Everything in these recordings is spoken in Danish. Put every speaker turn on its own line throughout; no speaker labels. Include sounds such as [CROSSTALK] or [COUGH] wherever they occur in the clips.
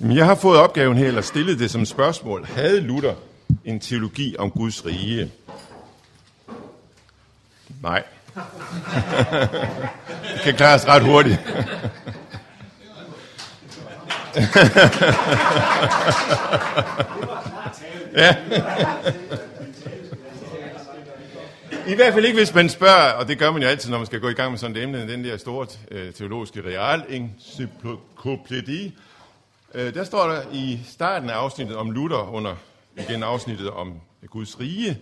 Jeg har fået opgaven her, eller stillet det som spørgsmål. Havde Luther en teologi om Guds rige? Nej. det kan klares ret hurtigt. [LAUGHS] ja. I hvert fald ikke, hvis man spørger, og det gør man jo altid, når man skal gå i gang med sådan et emne, den der store teologiske teologiske realencyklopædi. Øh, der står der i starten af afsnittet om Luther, under igen afsnittet om Guds rige.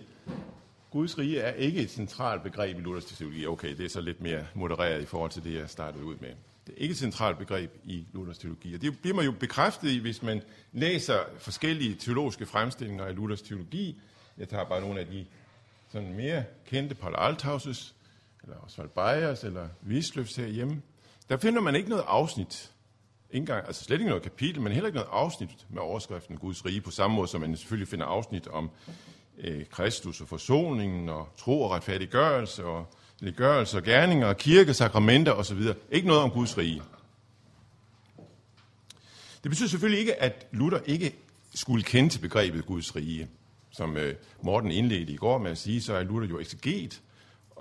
Guds rige er ikke et centralt begreb i Luthers teologi. Okay, det er så lidt mere modereret i forhold til det, jeg startede ud med. Det er ikke et centralt begreb i Luthers teologi. Og det bliver man jo bekræftet i, hvis man læser forskellige teologiske fremstillinger af Luthers teologi. Jeg tager bare nogle af de sådan mere kendte Paul Althauses, eller Oswald Bayers, eller Wisløfs herhjemme. Der finder man ikke noget afsnit, engang, altså slet ikke noget kapitel, men heller ikke noget afsnit med overskriften Guds rige, på samme måde som man selvfølgelig finder afsnit om øh, Kristus og forsoningen, og tro og retfærdiggørelse, og liggørelse og gerninger, og kirke, sakramenter osv. Ikke noget om Guds rige. Det betyder selvfølgelig ikke, at Luther ikke skulle kende til begrebet Guds rige. Som øh, Morten indledte i går med at sige, så er Luther jo ekseget.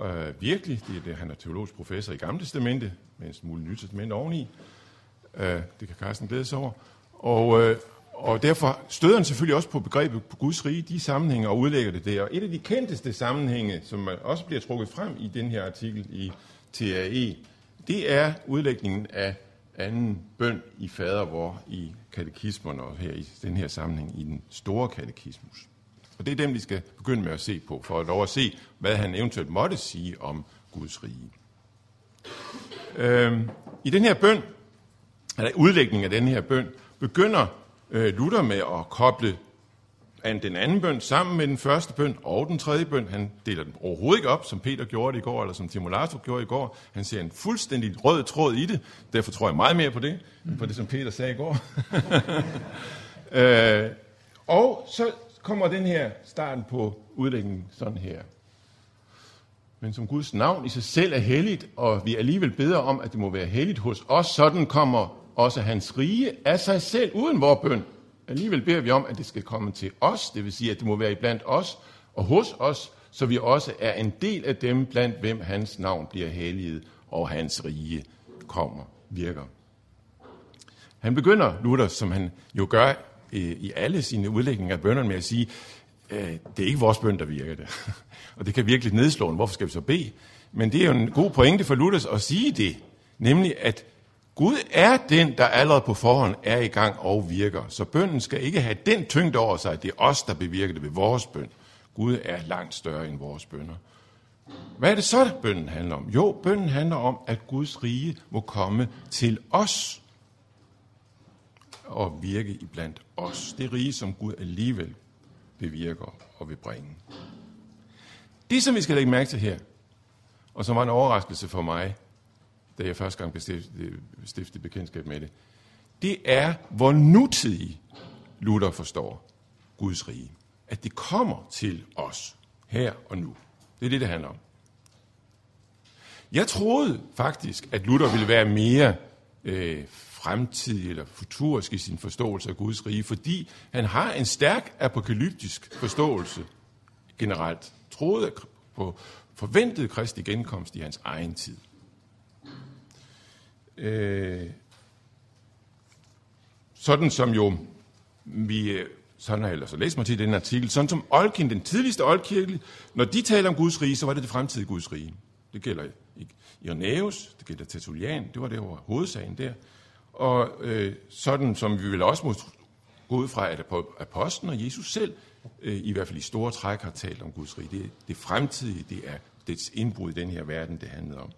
Øh, virkelig, det er det, han er teologisk professor i Gamle Testamente, med en smule Nyt Testament oveni. Øh, det kan Carsten glæde sig over. Og, øh, og derfor støder han selvfølgelig også på begrebet på Guds rige, de sammenhænge, og udlægger det der. Og et af de kendteste sammenhænge, som også bliver trukket frem i den her artikel i TAE, det er udlægningen af anden bøn i fader vor i katekismerne, og her i den her sammenhæng i den store katekismus. Og det er dem, vi skal begynde med at se på, for at lov at se, hvad han eventuelt måtte sige om Guds rige. Øhm, I den her bøn, eller udlægning af den her bøn, begynder øh, Luther med at koble den anden bøn sammen med den første bøn og den tredje bøn. Han deler den overhovedet ikke op, som Peter gjorde det i går, eller som Timolato gjorde i går. Han ser en fuldstændig rød tråd i det. Derfor tror jeg meget mere på det, end på det, som Peter sagde i går. [LAUGHS] øh, og så kommer den her starten på udlægningen sådan her. Men som Guds navn i sig selv er helligt, og vi alligevel beder om, at det må være helligt hos os, sådan kommer også hans rige af sig selv uden vor bøn. Alligevel beder vi om, at det skal komme til os, det vil sige, at det må være iblandt os og hos os, så vi også er en del af dem, blandt hvem hans navn bliver helliget, og hans rige kommer, virker. Han begynder, Luther, som han jo gør øh, i alle sine udlægninger af bønderne, med at sige, øh, det er ikke vores bøn, der virker det. [LAUGHS] og det kan virkelig nedslå, en. hvorfor skal vi så bede? Men det er jo en god pointe for Luther at sige det, nemlig at Gud er den, der allerede på forhånd er i gang og virker. Så bønden skal ikke have den tyngde over sig, at det er os, der bevirker det ved vores bøn. Gud er langt større end vores bønder. Hvad er det så, bønden handler om? Jo, bønden handler om, at Guds rige må komme til os og virke iblandt os. Det rige, som Gud alligevel bevirker og vil bringe. Det, som vi skal lægge mærke til her, og som var en overraskelse for mig, da jeg første gang stiftede bekendtskab med det, det er, hvor nutidig Luther forstår Guds rige. At det kommer til os her og nu. Det er det, det handler om. Jeg troede faktisk, at Luther ville være mere øh, fremtidig eller futurisk i sin forståelse af Guds rige, fordi han har en stærk apokalyptisk forståelse generelt. Troede på forventet Kristi genkomst i hans egen tid. Øh, sådan som jo vi øh, sådan har jeg ellers læst mig til den artikel, sådan som Olkin, den tidligste oldkirke, når de taler om Guds rige, så var det det fremtidige Guds rige. Det gælder i Irenaeus, det gælder Tertullian, det var det, var hovedsagen der. Og øh, sådan som vi vil også må gå ud fra, at apostlen og Jesus selv, øh, i hvert fald i store træk, har talt om Guds rige. Det, det fremtidige, det er dets indbrud i den her verden, det handlede om.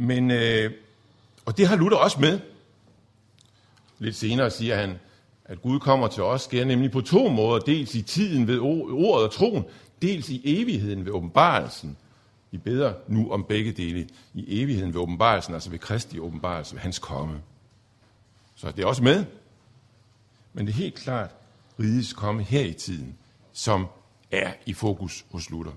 Men, øh, og det har Luther også med. Lidt senere siger han, at Gud kommer til os, sker nemlig på to måder. Dels i tiden ved ordet og troen, dels i evigheden ved åbenbarelsen. Vi beder nu om begge dele. I evigheden ved åbenbarelsen, altså ved Kristi åbenbarelse, ved hans komme. Så det er også med. Men det er helt klart rigets komme her i tiden, som er i fokus hos Luther.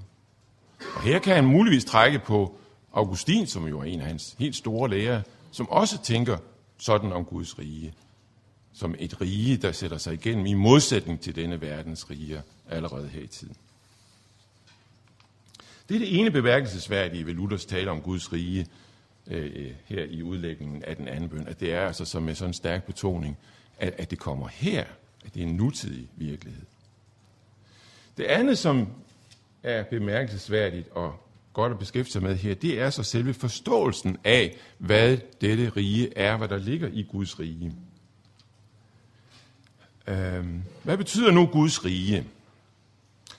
Og her kan han muligvis trække på Augustin, som jo er en af hans helt store lærere, som også tænker sådan om Guds rige. som et rige, der sætter sig igennem i modsætning til denne verdens riger allerede her i tiden. Det er det ene bemærkelsesværdige ved Luthers tale om Guds rige øh, her i udlægningen af den anden bøn, at det er altså som med sådan en stærk betoning, at, at det kommer her, at det er en nutidig virkelighed. Det andet, som er bemærkelsesværdigt og godt at beskæftige sig med her, det er så selve forståelsen af, hvad dette rige er, hvad der ligger i Guds rige. Øhm, hvad betyder nu Guds rige?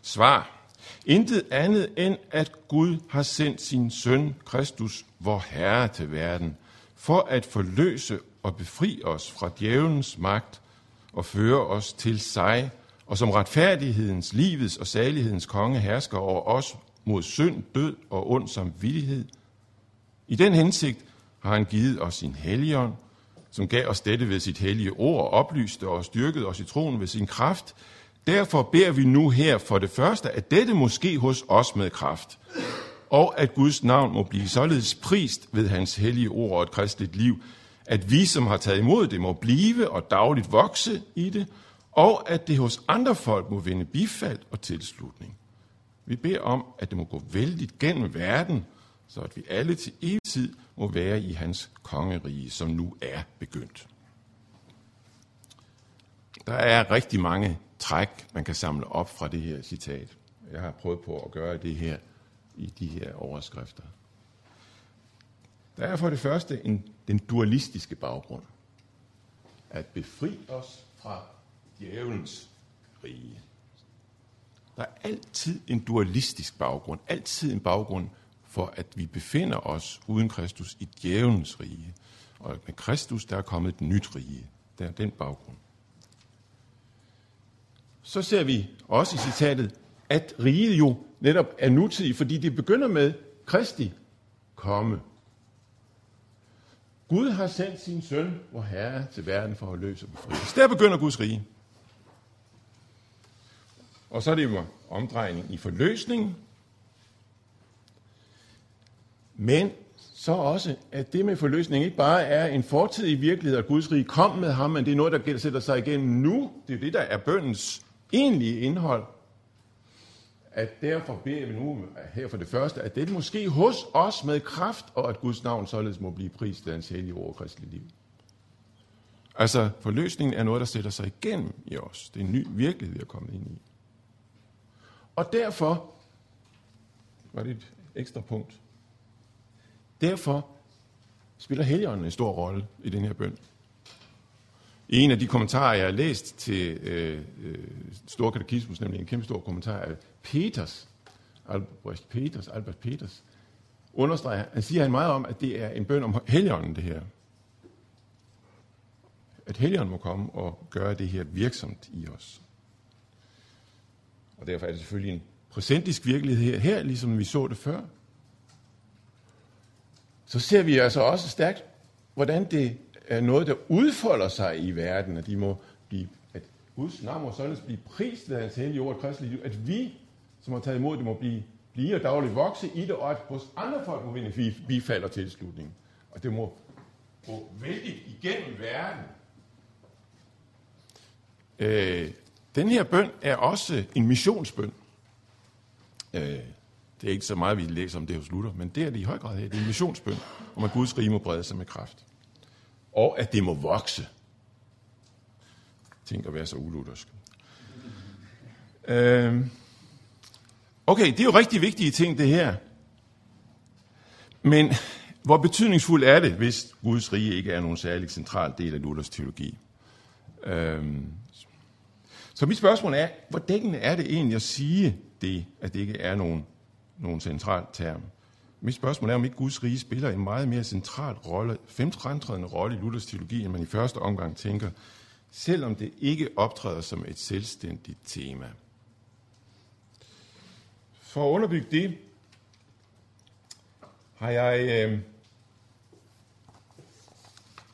Svar. Intet andet end, at Gud har sendt sin søn, Kristus, vor Herre til verden, for at forløse og befri os fra djævelens magt og føre os til sig, og som retfærdighedens, livets og salighedens konge hersker over os mod synd, død og ond samvittighed. I den hensigt har han givet os sin helligånd, som gav os dette ved sit hellige ord, oplyste og styrkede os i troen ved sin kraft. Derfor beder vi nu her for det første, at dette måske hos os med kraft, og at Guds navn må blive således prist ved hans hellige ord og et kristligt liv, at vi, som har taget imod det, må blive og dagligt vokse i det, og at det hos andre folk må vinde bifald og tilslutning. Vi beder om, at det må gå vældigt gennem verden, så at vi alle til evig tid må være i hans kongerige, som nu er begyndt. Der er rigtig mange træk, man kan samle op fra det her citat. Jeg har prøvet på at gøre det her i de her overskrifter. Der er for det første en, den dualistiske baggrund. At befri os fra djævelens rige. Der er altid en dualistisk baggrund, altid en baggrund for, at vi befinder os uden Kristus i djævelens rige. Og med Kristus, der er kommet et nyt rige. Der er den baggrund. Så ser vi også i citatet, at riget jo netop er nutidig, fordi det begynder med Kristi komme. Gud har sendt sin søn, vor Herre, til verden for at løse og befri os. Der begynder Guds rige. Og så er det jo omdrejning i forløsningen. Men så også, at det med forløsning ikke bare er en fortidig virkelighed, at Guds rige kom med ham, men det er noget, der sætter sig igennem nu. Det er det, der er bøndens egentlige indhold. At derfor beder vi nu her for det første, at det måske hos os med kraft, og at Guds navn således må blive prist af hans hellige ord og kristelige liv. Altså, forløsningen er noget, der sætter sig igennem i os. Det er en ny virkelighed, vi er kommet ind i. Og derfor, var det et ekstra punkt, derfor spiller helligånden en stor rolle i den her bøn. I en af de kommentarer, jeg har læst til øh, øh, Store Katekismus, nemlig en kæmpe stor kommentar af Peters, Albrecht Peters, Albert Peters, understreger, han siger han meget om, at det er en bøn om helligånden, det her. At helligånden må komme og gøre det her virksomt i os. Og derfor er det selvfølgelig en procentisk virkelighed her, her ligesom vi så det før. Så ser vi altså også stærkt, hvordan det er noget, der udfolder sig i verden, at de må blive, at Guds navn må således blive prist ved hans hellige ord kristelige at vi, som har taget imod det, må blive, blive og dagligt vokse i det, og at hos andre folk må vinde bifald og tilslutning. Og det må gå vældigt igennem verden. Øh, den her bøn er også en missionsbøn. Øh, det er ikke så meget, vi læser om det hos Luther, men det er det i høj grad her. Det er en missionsbøn, om at Guds rige må brede sig med kraft. Og at det må vokse. Tænk at være så uluthersk. Øh, okay, det er jo rigtig vigtige ting, det her. Men hvor betydningsfuldt er det, hvis Guds rige ikke er nogen særlig central del af Luthers teologi? Øhm, så mit spørgsmål er, hvor dækkende er det egentlig at sige det, at det ikke er nogen, nogen central term? Mit spørgsmål er, om ikke Guds rige spiller en meget mere central rolle, fremtrædende rolle i Luthers teologi, end man i første omgang tænker, selvom det ikke optræder som et selvstændigt tema. For at underbygge det, har jeg øh,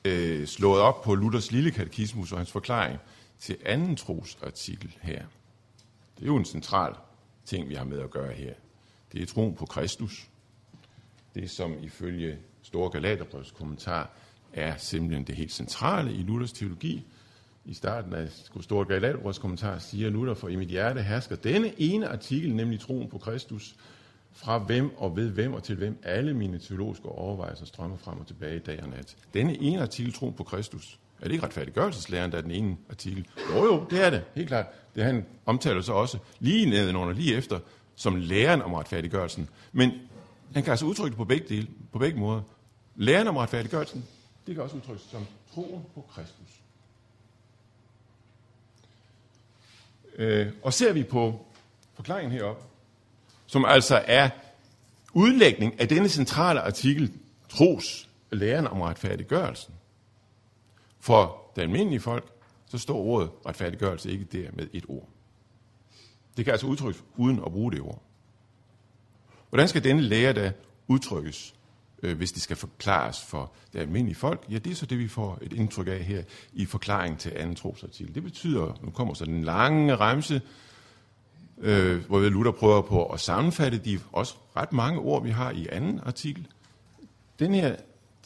øh, slået op på Luthers lille katekismus og hans forklaring til anden trosartikel her. Det er jo en central ting, vi har med at gøre her. Det er troen på Kristus. Det, som ifølge Store Galaterbrevs kommentar er simpelthen det helt centrale i Luthers teologi. i starten af Store Galaterbrevs kommentar siger Luther, for i mit hjerte hersker denne ene artikel, nemlig troen på Kristus, fra hvem og ved hvem og til hvem alle mine teologiske overvejelser strømmer frem og tilbage dag og nat. Denne ene artikel, troen på Kristus, er det ikke retfærdiggørelseslæren, der er den ene artikel? Jo, jo, det er det, helt klart. Det han omtaler så også lige nedenunder, lige efter, som læren om retfærdiggørelsen. Men han kan altså udtrykke det på begge, dele, på begge måder. Læren om retfærdiggørelsen, det kan også udtrykkes som troen på Kristus. Øh, og ser vi på forklaringen herop, som altså er udlægning af denne centrale artikel, tros, læren om retfærdiggørelsen. For det almindelige folk, så står ordet retfærdiggørelse ikke der med et ord. Det kan altså udtrykkes uden at bruge det ord. Hvordan skal denne lære da udtrykkes, øh, hvis det skal forklares for det almindelige folk? Ja, det er så det, vi får et indtryk af her i forklaring til anden trosartikel. Det betyder, nu kommer så den lange remse, øh, hvor Luther prøver på at sammenfatte de også ret mange ord, vi har i anden artikel. Den her,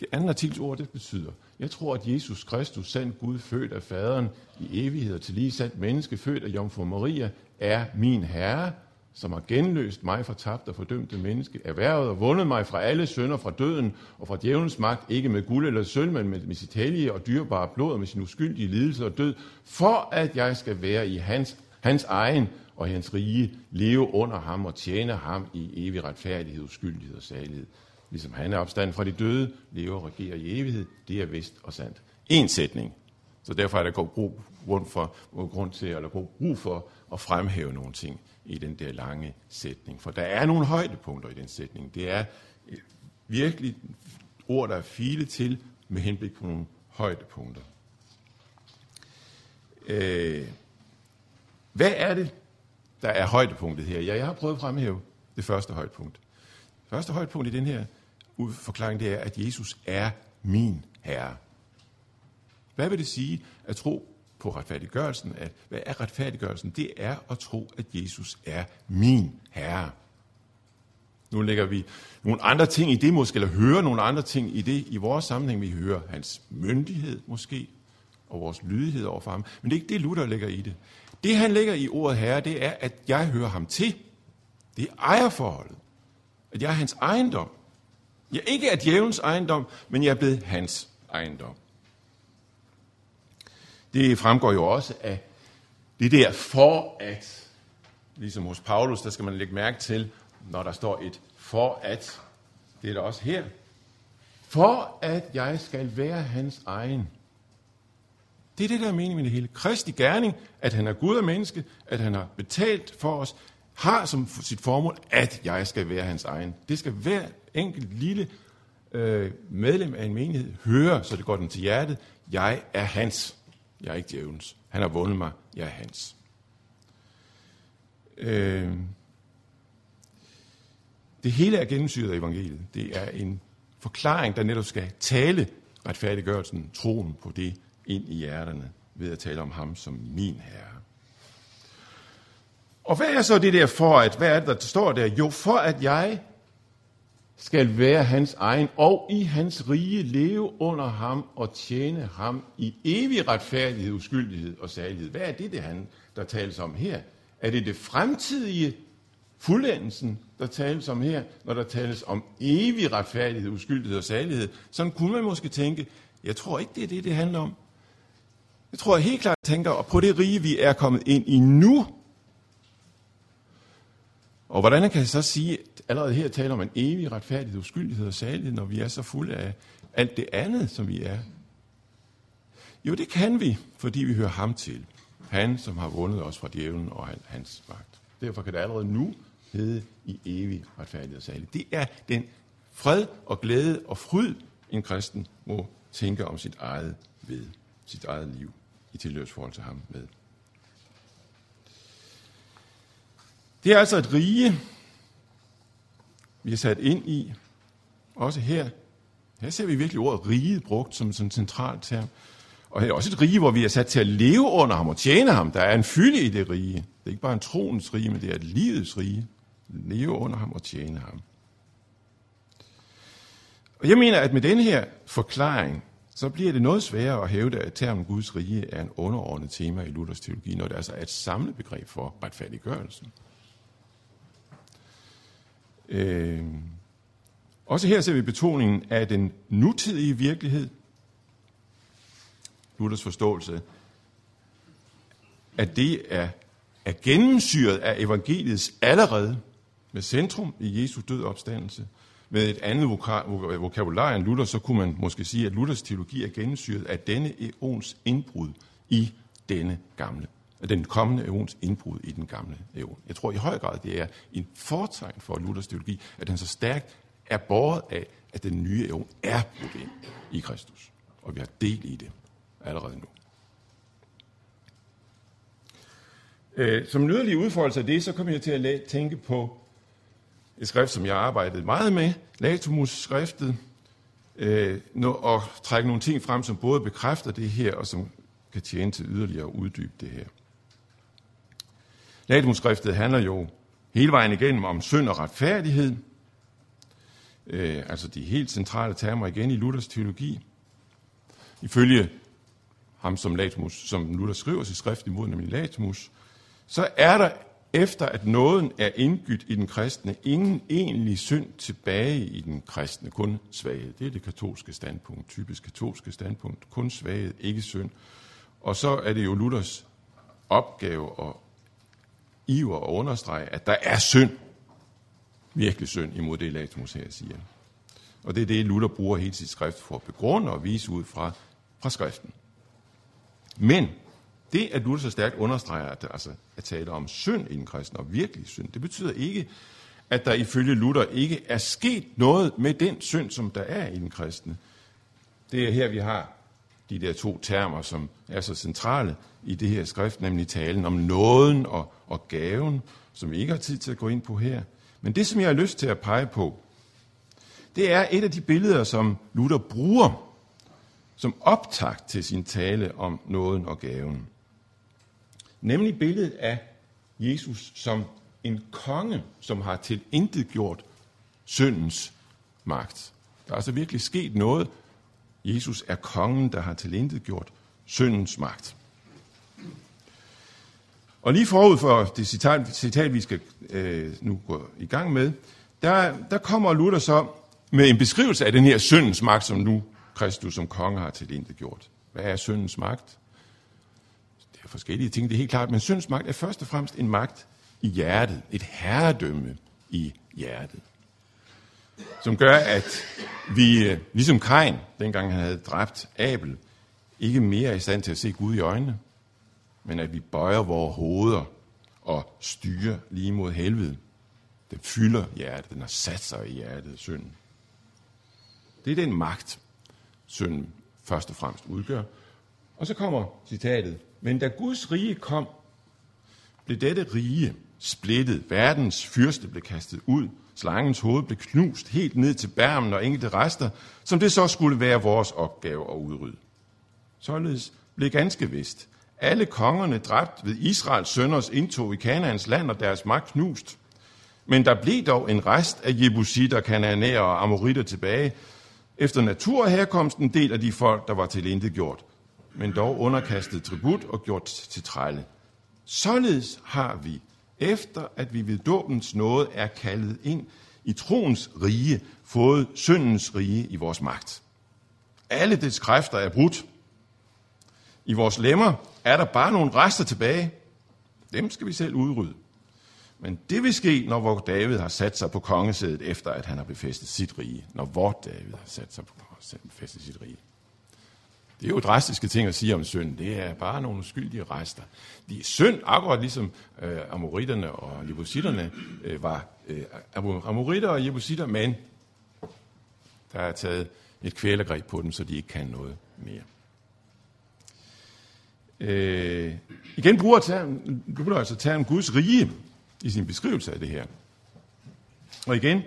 det anden artikels ord, det betyder, jeg tror, at Jesus Kristus, sand Gud, født af faderen i evighed til lige sandt menneske, født af Jomfru Maria, er min Herre, som har genløst mig fra tabt og fordømte menneske, erhvervet og vundet mig fra alle sønder fra døden og fra djævelens magt, ikke med guld eller sølv, men med, med sit hellige og dyrebare blod og med sin uskyldige lidelse og død, for at jeg skal være i hans, hans egen og hans rige, leve under ham og tjene ham i evig retfærdighed, uskyldighed og salighed. Ligesom han er opstanden fra de døde, lever og regerer i evighed, det er vist og sandt. En sætning. Så derfor er der god brug, grund, for, grund til, eller god brug for at fremhæve nogle ting i den der lange sætning. For der er nogle højdepunkter i den sætning. Det er øh, virkelig ord, der er file til med henblik på nogle højdepunkter. Øh, hvad er det, der er højdepunktet her? Ja, jeg har prøvet at fremhæve det første højdepunkt. Første højdepunkt i den her forklaring, det er, at Jesus er min Herre. Hvad vil det sige at tro på retfærdiggørelsen? At, hvad er retfærdiggørelsen? Det er at tro, at Jesus er min Herre. Nu lægger vi nogle andre ting i det måske, eller hører nogle andre ting i det i vores sammenhæng. Vi hører hans myndighed måske, og vores lydighed overfor ham. Men det er ikke det, Luther lægger i det. Det, han lægger i ordet herre, det er, at jeg hører ham til. Det er ejerforholdet. At jeg er hans ejendom. Jeg ikke er djævelens ejendom, men jeg er blevet hans ejendom. Det fremgår jo også af det der for at, ligesom hos Paulus, der skal man lægge mærke til, når der står et for at, det er der også her, for at jeg skal være hans egen. Det er det, der er meningen med det hele. Kristi gerning, at han er Gud og menneske, at han har betalt for os, har som sit formål, at jeg skal være hans egen. Det skal hver enkelt lille øh, medlem af en menighed høre, så det går den til hjertet. Jeg er hans. Jeg er ikke djævelens. Han har vundet mig. Jeg er hans. Øh, det hele er gennemsyret af evangeliet. Det er en forklaring, der netop skal tale retfærdiggørelsen, troen på det ind i hjerterne ved at tale om ham som min herre. Og hvad er så det der for, at, hvad er det, der står der? Jo, for at jeg skal være hans egen, og i hans rige leve under ham og tjene ham i evig retfærdighed, uskyldighed og særlighed. Hvad er det, det han, der tales om her? Er det det fremtidige fuldendelsen, der tales om her, når der tales om evig retfærdighed, uskyldighed og særlighed? Sådan kunne man måske tænke, jeg tror ikke, det er det, det handler om. Jeg tror jeg helt klart tænker på det rige, vi er kommet ind i nu. Og hvordan kan jeg så sige, at allerede her taler om en evig retfærdighed, uskyldighed og salighed, når vi er så fulde af alt det andet, som vi er? Jo, det kan vi, fordi vi hører ham til. Han, som har vundet os fra djævlen og hans magt. Derfor kan det allerede nu hedde i evig retfærdighed og salighed. Det er den fred og glæde og fryd, en kristen må tænke om sit eget ved, sit eget liv i tilhørsforhold til ham med. Det er altså et rige, vi er sat ind i, også her. Her ser vi virkelig ordet rige brugt som en central term. Og her er også et rige, hvor vi er sat til at leve under ham og tjene ham. Der er en fylde i det rige. Det er ikke bare en troens rige, men det er et livets rige. Leve under ham og tjene ham. Og jeg mener, at med den her forklaring, så bliver det noget sværere at hævde, at termen Guds rige er en underordnet tema i Luthers teologi, når det altså er et samlet begreb for retfærdiggørelsen. Øh, også her ser vi betoningen af den nutidige virkelighed. Luthers forståelse, at det er, er gennemsyret af evangeliets allerede med centrum i Jesu død opstandelse. Med et andet vokabular end Luther, så kunne man måske sige, at Luthers teologi er gennemsyret af denne eons indbrud i denne gamle den kommende eons indbrud i den gamle eon. Jeg tror i høj grad, det er en fortegn for Luthers teologi, at den så stærkt er båret af, at den nye eon er brudt ind i Kristus. Og vi har del i det allerede nu. Øh, som en yderligere udfoldelse af det, så kommer jeg til at tænke på et skrift, som jeg arbejdede meget med, Latumus-skriftet, øh, og trække nogle ting frem, som både bekræfter det her, og som kan tjene til yderligere at uddybe det her. Latumus-skriftet handler jo hele vejen igennem om synd og retfærdighed, øh, altså de helt centrale termer igen i Luthers teologi. Ifølge ham, som, Latimus, som Luther skriver sit skrift imod, nemlig Latimus, så er der efter at nåden er indgydt i den kristne, ingen egentlig synd tilbage i den kristne, kun svaghed. Det er det katolske standpunkt, typisk katolske standpunkt, kun svaghed, ikke synd. Og så er det jo Luthers opgave at iver at understrege, at der er synd, virkelig synd imod det, Latimus her siger. Og det er det, Luther bruger hele sit skrift for at begrunde og vise ud fra, fra skriften. Men det, at Luther så stærkt understreger, at altså at tale om synd i den kristne, og virkelig synd, det betyder ikke, at der ifølge Luther ikke er sket noget med den synd, som der er i den kristne. Det er her, vi har de der to termer, som er så centrale i det her skrift, nemlig talen om nåden og, og gaven, som vi ikke har tid til at gå ind på her. Men det, som jeg har lyst til at pege på, det er et af de billeder, som Luther bruger som optakt til sin tale om nåden og gaven. Nemlig billedet af Jesus som en konge, som har til intet gjort syndens magt. Der er altså virkelig sket noget. Jesus er kongen, der har til gjort syndens magt. Og lige forud for det citat, citat vi skal øh, nu gå i gang med, der, der kommer Luther så med en beskrivelse af den her syndens magt, som nu Kristus som konge har til gjort. Hvad er syndens magt? Det er forskellige ting, det er helt klart, men syndens magt er først og fremmest en magt i hjertet, et herredømme i hjertet, som gør, at vi, øh, ligesom Kain, dengang han havde dræbt Abel, ikke mere er i stand til at se Gud i øjnene, men at vi bøjer vores hoveder og styrer lige mod helvede. Den fylder hjertet, den har sat sig i hjertet, synden. Det er den magt, synden først og fremmest udgør. Og så kommer citatet. Men da Guds rige kom, blev dette rige splittet. Verdens fyrste blev kastet ud. Slangens hoved blev knust helt ned til bærmen og enkelte rester, som det så skulle være vores opgave at udrydde. Således blev ganske vist alle kongerne dræbt ved Israels sønders indtog i Kanaans land og deres magt knust. Men der blev dog en rest af Jebusitter, Kanaanæer og Amoritter tilbage, efter naturherkomsten del af de folk, der var til gjort, men dog underkastet tribut og gjort til trælle. Således har vi, efter at vi ved dåbens nåde er kaldet ind i troens rige, fået syndens rige i vores magt. Alle dets kræfter er brudt, i vores lemmer er der bare nogle rester tilbage. Dem skal vi selv udrydde. Men det vil ske, når vor David har sat sig på kongesædet, efter at han har befæstet sit rige. Når vor David har sat sig på befæstet sit rige. Det er jo drastiske ting at sige om synd. Det er bare nogle skyldige rester. De er synd, akkurat ligesom øh, amoritterne og jebusitterne øh, var øh, amoritter og jebusitter, men der er taget et kvælergreb på dem, så de ikke kan noget mere. Øh, igen bruger termen, bruger altså termen Guds rige i sin beskrivelse af det her. Og igen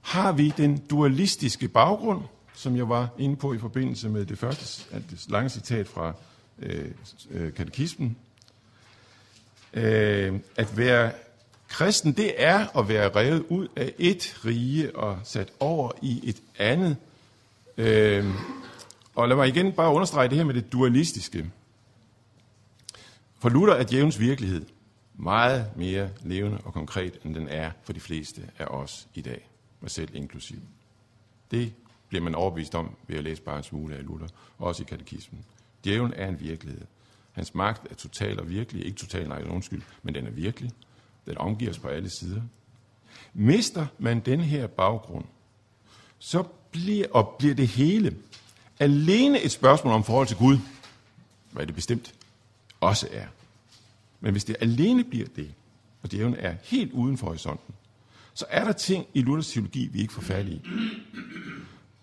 har vi den dualistiske baggrund, som jeg var inde på i forbindelse med det første det lange citat fra øh, øh, katekismen. Øh, at være kristen, det er at være revet ud af et rige og sat over i et andet. Øh, Og lad mig igen bare understrege det her med det dualistiske. For Luther er djævens virkelighed meget mere levende og konkret, end den er for de fleste af os i dag, mig selv inklusiv. Det bliver man overbevist om ved at læse bare en smule af Luther, også i katekismen. Djævlen er en virkelighed. Hans magt er total og virkelig, ikke total, nej, undskyld, men den er virkelig. Den omgiver os på alle sider. Mister man den her baggrund, så bliver, og bliver det hele alene et spørgsmål om forhold til Gud, hvad det bestemt også er. Men hvis det alene bliver det, og djævlen er helt uden for horisonten, så er der ting i Luthers teologi, vi ikke får fat i.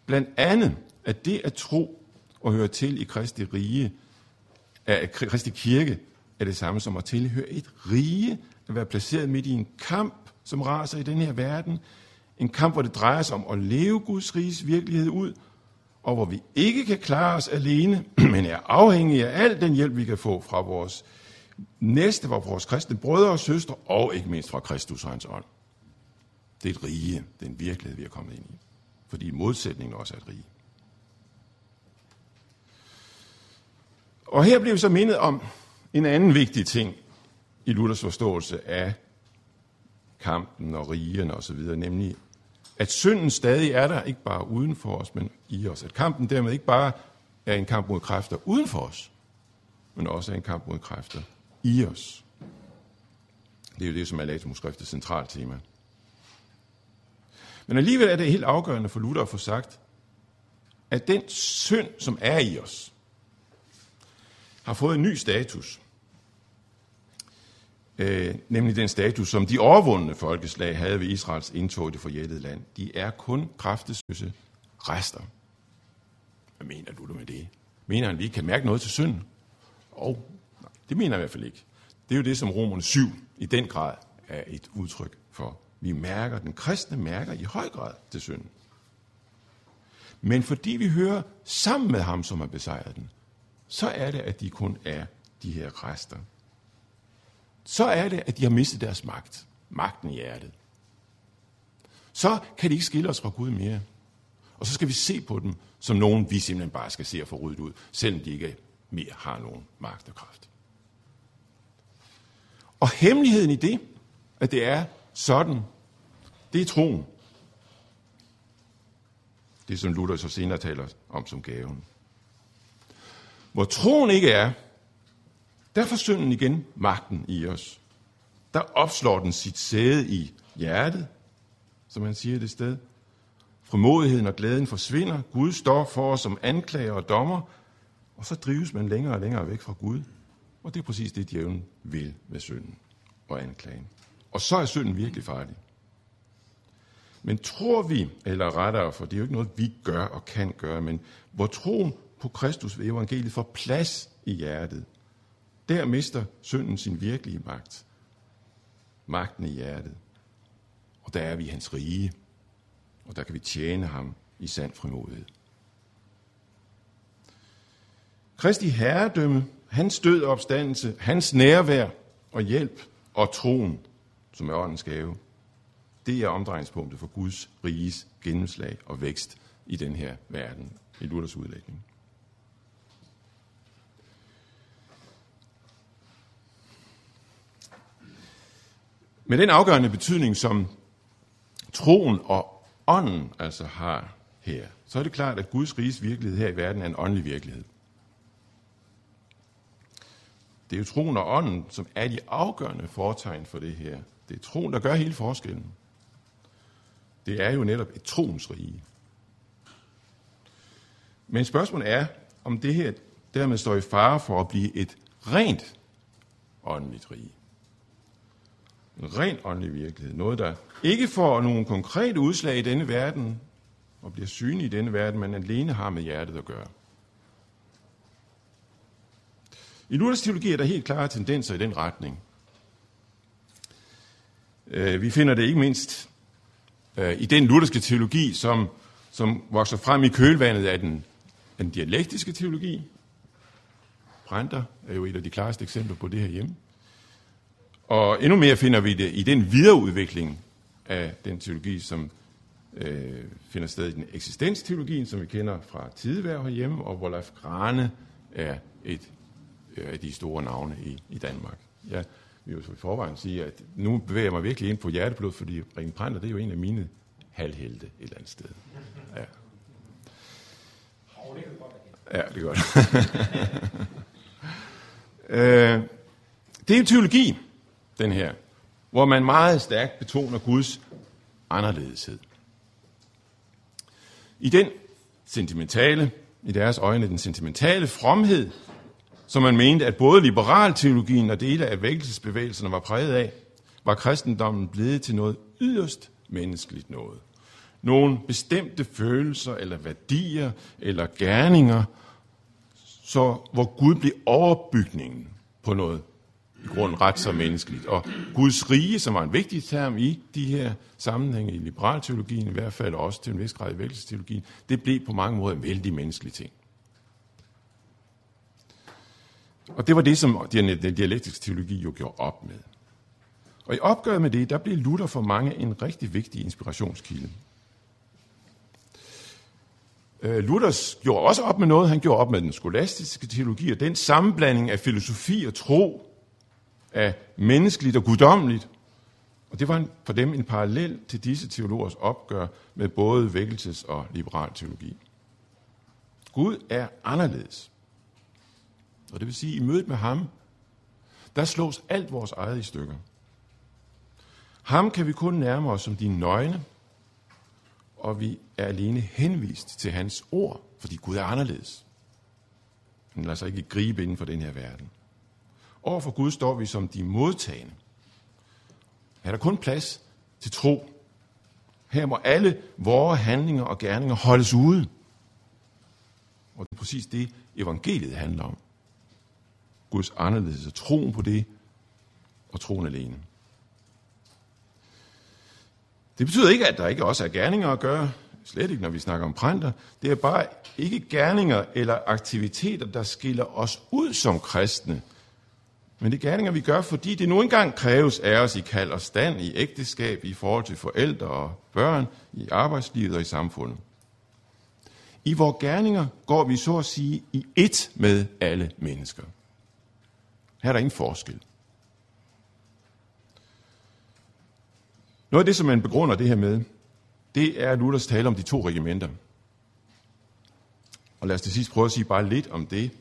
Blandt andet, at det at tro og høre til i Kristi rige, er, Kristi kirke, er det samme som at tilhøre et rige, at være placeret midt i en kamp, som raser i den her verden. En kamp, hvor det drejer sig om at leve Guds riges virkelighed ud, og hvor vi ikke kan klare os alene, [CLEARS THROAT] men er afhængige af al den hjælp, vi kan få fra vores næste, fra vores kristne brødre og søstre, og ikke mindst fra Kristus og hans ånd. Det er et rige, det er en virkelighed, vi er kommet ind i. Fordi modsætningen også er et rige. Og her bliver vi så mindet om en anden vigtig ting i Luthers forståelse af kampen og rigen og så videre, nemlig at synden stadig er der, ikke bare uden for os, men i os. At kampen dermed ikke bare er en kamp mod kræfter uden for os, men også er en kamp mod kræfter i os. Det er jo det, som er Latimus centralt tema. Men alligevel er det helt afgørende for Luther at få sagt, at den synd, som er i os, har fået en ny status. Øh, nemlig den status, som de overvundne folkeslag havde ved Israels indtog i det forjættede land. De er kun kraftesløse rester. Hvad mener du med det? Mener han, at vi ikke kan mærke noget til synd? Og nej, det mener jeg i hvert fald ikke. Det er jo det, som Romerne 7 i den grad er et udtryk for. Vi mærker, den kristne mærker i høj grad til synd. Men fordi vi hører sammen med ham, som har besejret den, så er det, at de kun er de her rester. Så er det, at de har mistet deres magt. Magten i hjertet. Så kan de ikke skille os fra Gud mere. Og så skal vi se på dem som nogen, vi simpelthen bare skal se og få ryddet ud, selvom de ikke mere har nogen magt og kraft. Og hemmeligheden i det, at det er sådan, det er troen. Det som Luther så senere taler om som gaven. Hvor troen ikke er, der får synden igen magten i os. Der opslår den sit sæde i hjertet, som han siger det sted. Frimodigheden og glæden forsvinder. Gud står for os som anklager og dommer, og så drives man længere og længere væk fra Gud. Og det er præcis det, djævlen vil med synden og anklagen. Og så er synden virkelig farlig. Men tror vi, eller rettere, for det er jo ikke noget, vi gør og kan gøre, men hvor troen på Kristus ved evangeliet får plads i hjertet, der mister synden sin virkelige magt. Magten i hjertet. Og der er vi hans rige, og der kan vi tjene ham i sand frimodighed. Kristi herredømme, hans død og opstandelse, hans nærvær og hjælp og troen, som er åndens gave, det er omdrejningspunktet for Guds riges gennemslag og vækst i den her verden, i Luthers udlægning. Med den afgørende betydning, som troen og ånden altså har her, så er det klart, at Guds riges virkelighed her i verden er en åndelig virkelighed. Det er jo troen og ånden, som er de afgørende fortegn for det her. Det er troen, der gør hele forskellen. Det er jo netop et troens rige. Men spørgsmålet er, om det her dermed står i fare for at blive et rent åndeligt rige. En ren åndelig virkelighed. Noget, der ikke får nogen konkret udslag i denne verden, og bliver synlig i denne verden, men alene har med hjertet at gøre. I Luthers teologi er der helt klare tendenser i den retning. Øh, vi finder det ikke mindst øh, i den lutherske teologi, som, som vokser frem i kølvandet af den, den dialektiske teologi. Brander er jo et af de klareste eksempler på det her hjemme. Og endnu mere finder vi det i den videreudvikling af den teologi, som øh, finder sted i den eksistensteologien, som vi kender fra Tidevær herhjemme, og hvor Leif Grane er et øh, af de store navne i, i Danmark. Ja, vi jo i forvejen sige, at nu bevæger jeg mig virkelig ind på hjerteblod, fordi Ring Prænder, det er jo en af mine halvhelte et eller andet sted. Ja. Ja, det er godt. [LAUGHS] øh, det er en teologi, den her, hvor man meget stærkt betoner Guds anderledeshed. I den sentimentale, i deres øjne den sentimentale fromhed, som man mente, at både liberalteologien og dele af vækkelsesbevægelserne var præget af, var kristendommen blevet til noget yderst menneskeligt noget. Nogle bestemte følelser eller værdier eller gerninger, så hvor Gud blev overbygningen på noget i grunden ret så menneskeligt. Og Guds rige, som var en vigtig term i de her sammenhænge i liberalteologien, i hvert fald også til en vis grad i vækkelsesteologien, det blev på mange måder en vældig menneskelig ting. Og det var det, som den dialektiske teologi jo gjorde op med. Og i opgøret med det, der blev Luther for mange en rigtig vigtig inspirationskilde. Øh, Luther gjorde også op med noget. Han gjorde op med den skolastiske teologi, og den sammenblanding af filosofi og tro, af menneskeligt og guddommeligt. Og det var for dem en parallel til disse teologers opgør med både vækkelses- og liberal teologi. Gud er anderledes. Og det vil sige, at i mødet med ham, der slås alt vores eget i stykker. Ham kan vi kun nærme os som de nøgne, og vi er alene henvist til hans ord, fordi Gud er anderledes. Han lader sig ikke gribe inden for den her verden. Overfor Gud står vi som de modtagende. Her er der kun plads til tro. Her må alle vores handlinger og gerninger holdes ude. Og det er præcis det, evangeliet handler om. Guds anderledes og troen på det, og troen alene. Det betyder ikke, at der ikke også er gerninger at gøre. Slet ikke, når vi snakker om prænter. Det er bare ikke gerninger eller aktiviteter, der skiller os ud som kristne. Men det er gerninger, vi gør, fordi det nu engang kræves af os i kald og stand, i ægteskab, i forhold til forældre og børn, i arbejdslivet og i samfundet. I vores gerninger går vi så at sige i ét med alle mennesker. Her er der ingen forskel. Noget af det, som man begrunder det her med, det er Luthers tale om de to regimenter. Og lad os til sidst prøve at sige bare lidt om det.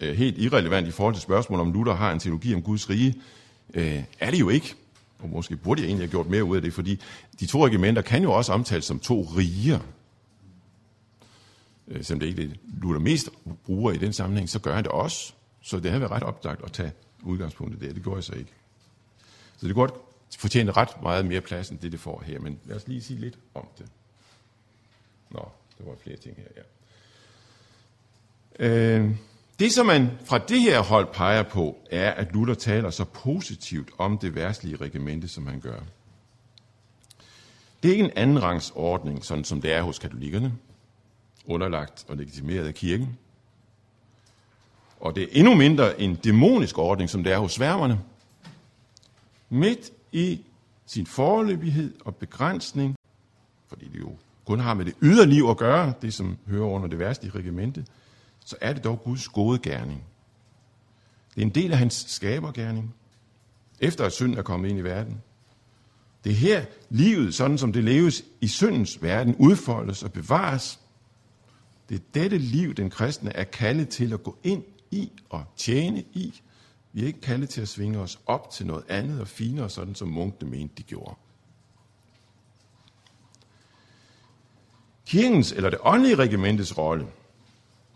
Øh, helt irrelevant i forhold til spørgsmålet, om Luther har en teologi om Guds rige. Øh, er det jo ikke. Og måske burde jeg egentlig have gjort mere ud af det, fordi de to regimenter kan jo også omtales som to riger. Øh, selvom det ikke er det, Luther mest bruger i den sammenhæng, så gør han det også. Så det havde været ret opdagt at tage udgangspunktet der. Det gjorde jeg så ikke. Så det godt fortjene ret meget mere plads, end det, det får her. Men lad os lige sige lidt om det. Nå, der var flere ting her, ja. Øh, det, som man fra det her hold peger på, er, at Luther taler så positivt om det værtslige regimente, som han gør. Det er ikke en andenrangsordning, sådan som det er hos katolikkerne, underlagt og legitimeret af kirken. Og det er endnu mindre en dæmonisk ordning, som det er hos sværmerne. Midt i sin forløbighed og begrænsning, fordi det jo kun har med det yderliv at gøre, det som hører under det værste i regimentet, så er det dog Guds gode gerning. Det er en del af hans skabergerning, efter at synden er kommet ind i verden. Det er her livet, sådan som det leves i syndens verden, udfoldes og bevares. Det er dette liv, den kristne er kaldet til at gå ind i og tjene i. Vi er ikke kaldet til at svinge os op til noget andet og finere, sådan som munkene mente, de gjorde. Kirkens eller det åndelige regimentets rolle,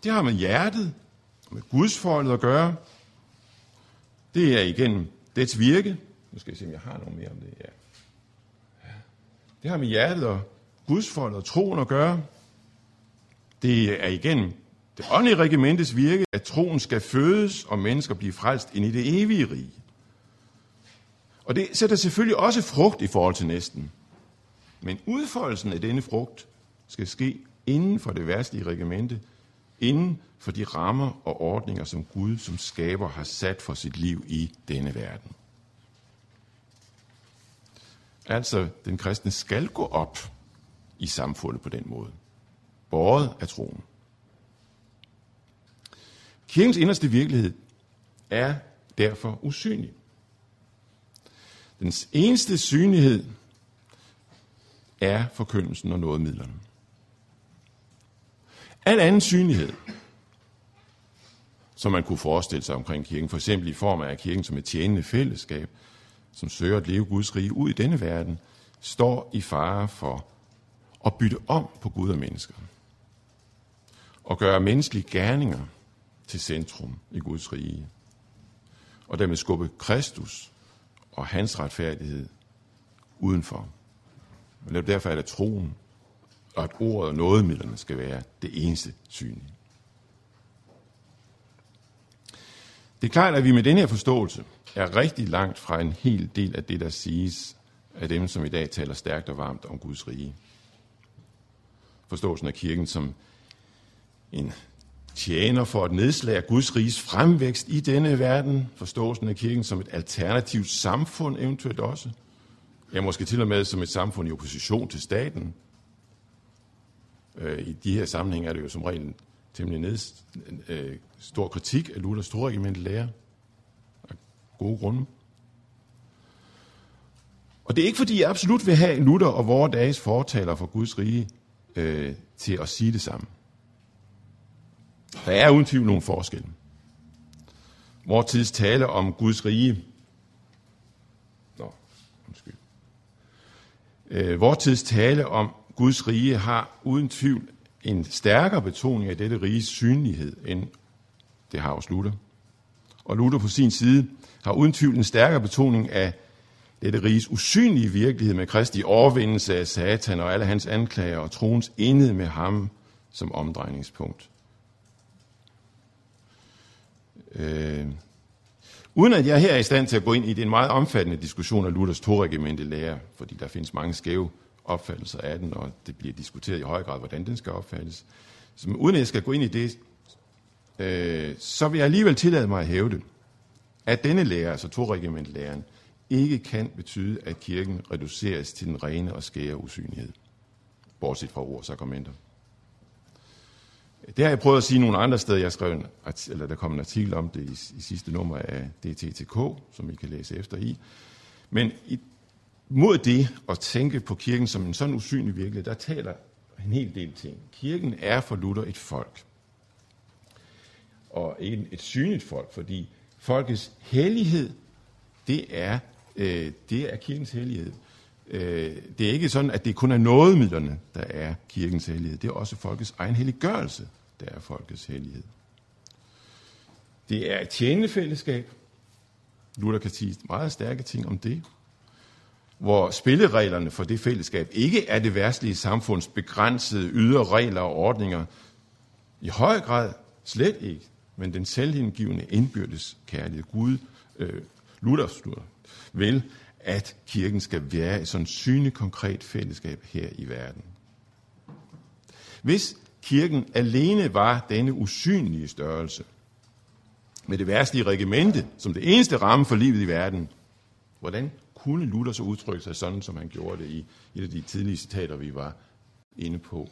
det har med hjertet og med gudsforholdet at gøre. Det er igen dets virke. Nu skal jeg se, om jeg har noget mere om det. Ja. Det har med hjertet og gudsforholdet og troen at gøre. Det er igen det åndelige regimentes virke, at troen skal fødes, og mennesker blive frelst ind i det evige rige. Og det sætter selvfølgelig også frugt i forhold til næsten. Men udfoldelsen af denne frugt skal ske inden for det værstlige regimente, inden for de rammer og ordninger, som Gud som skaber har sat for sit liv i denne verden. Altså, den kristne skal gå op i samfundet på den måde. Båret af troen. Kirkens inderste virkelighed er derfor usynlig. Dens eneste synlighed er forkyndelsen og nådemidlerne. Al anden synlighed, som man kunne forestille sig omkring kirken, for eksempel i form af kirken som et tjenende fællesskab, som søger at leve Guds rige ud i denne verden, står i fare for at bytte om på Gud og mennesker. Og gøre menneskelige gerninger til centrum i Guds rige. Og dermed skubbe Kristus og hans retfærdighed udenfor. Men derfor er det troen, og at ordet og nådemidlerne skal være det eneste synlige. Det er klart, at vi med denne her forståelse er rigtig langt fra en hel del af det, der siges af dem, som i dag taler stærkt og varmt om Guds rige. Forståelsen af kirken som en tjener for at nedslage Guds riges fremvækst i denne verden. Forståelsen af kirken som et alternativt samfund eventuelt også. Ja, måske til og med som et samfund i opposition til staten. Øh, I de her sammenhænge er det jo som regel temmelig ned, øh, stor kritik af Luthers storregiment lærer. Af gode grunde. Og det er ikke fordi, jeg absolut vil have Luther og vores dages fortaler for Guds rige øh, til at sige det samme. Der er uden tvivl nogle forskelle. Vores tids tale om Guds rige. Nå, undskyld. Øh, vores tids tale om Guds rige har uden tvivl en stærkere betoning af dette riges synlighed, end det har hos Luther. Og Luther på sin side har uden tvivl en stærkere betoning af dette riges usynlige virkelighed med Kristi overvindelse af Satan og alle hans anklager og troens enhed med ham som omdrejningspunkt. Øh, uden at jeg her er i stand til at gå ind i den meget omfattende diskussion af Luthers toregimente lærer, fordi der findes mange skæve opfattelser af den, og det bliver diskuteret i høj grad, hvordan den skal opfattes. Så uden at jeg skal gå ind i det, øh, så vil jeg alligevel tillade mig at hævde, at denne lære, altså toregimentlæren, ikke kan betyde, at kirken reduceres til den rene og skære usynlighed, bortset fra ord og sakramenter. Det har jeg prøvet at sige nogle andre steder. Jeg skrev en, eller der kom en artikel om det i, i sidste nummer af DTTK, som I kan læse efter i. Men i, mod det at tænke på kirken som en sådan usynlig virkelighed, der taler en hel del ting. Kirken er for Luther et folk. Og ikke et synligt folk, fordi folkets hellighed, det er, øh, det er kirkens hellighed. Øh, det er ikke sådan, at det kun er nådemidlerne, der er kirkens hellighed. Det er også folkets egen helliggørelse, der er folkets hellighed. Det er et tjenefællesskab. Luther kan sige meget stærke ting om det. Hvor spillereglerne for det fællesskab ikke er det værtslige samfunds begrænsede ydre regler og ordninger. I høj grad slet ikke, men den selvhengivende indbyrdes kærlighed. Gud, øh, Luther, Luther vil, at kirken skal være et sådan synligt konkret fællesskab her i verden. Hvis kirken alene var denne usynlige størrelse, med det værstlige regimente som det eneste ramme for livet i verden, hvordan kunne Luther så udtrykke sig sådan, som han gjorde det i et af de tidlige citater, vi var inde på.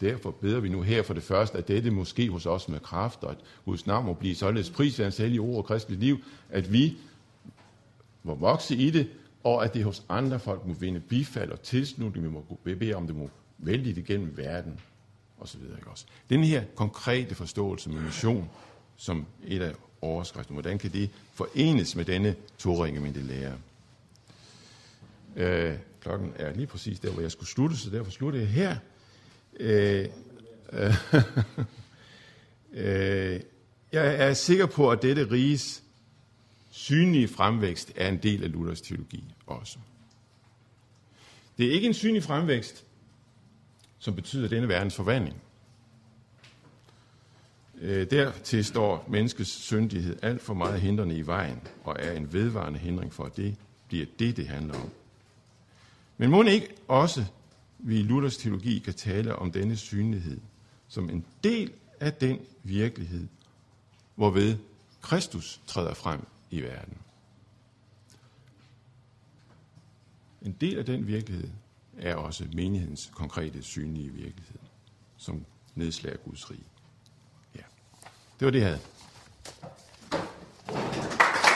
Derfor beder vi nu her for det første, at dette måske hos os med kraft, og at Guds navn må blive således prisværens hellige ord og kristeligt liv, at vi må vokse i det, og at det hos andre folk må vinde bifald og tilslutning. Vi må bede om det må vælge det igennem verden, og så videre. Ikke også? Den her konkrete forståelse med mission, som et af overskriften, hvordan kan det forenes med denne toregimente lære? Øh, klokken er lige præcis der, hvor jeg skulle slutte, så derfor slutter jeg her. Øh, [LAUGHS] øh, øh, jeg er sikker på, at dette riges synlige fremvækst er en del af Luthers teologi også. Det er ikke en synlig fremvækst, som betyder denne verdens forvandling. Øh, dertil står menneskets syndighed alt for meget hindrende i vejen, og er en vedvarende hindring for, at det bliver det, det handler om. Men må ikke også vi i Luthers teologi kan tale om denne synlighed som en del af den virkelighed, hvorved Kristus træder frem i verden. En del af den virkelighed, er også menighedens konkrete synlige virkelighed, som nedslager Guds rige. Ja, det var det, jeg havde.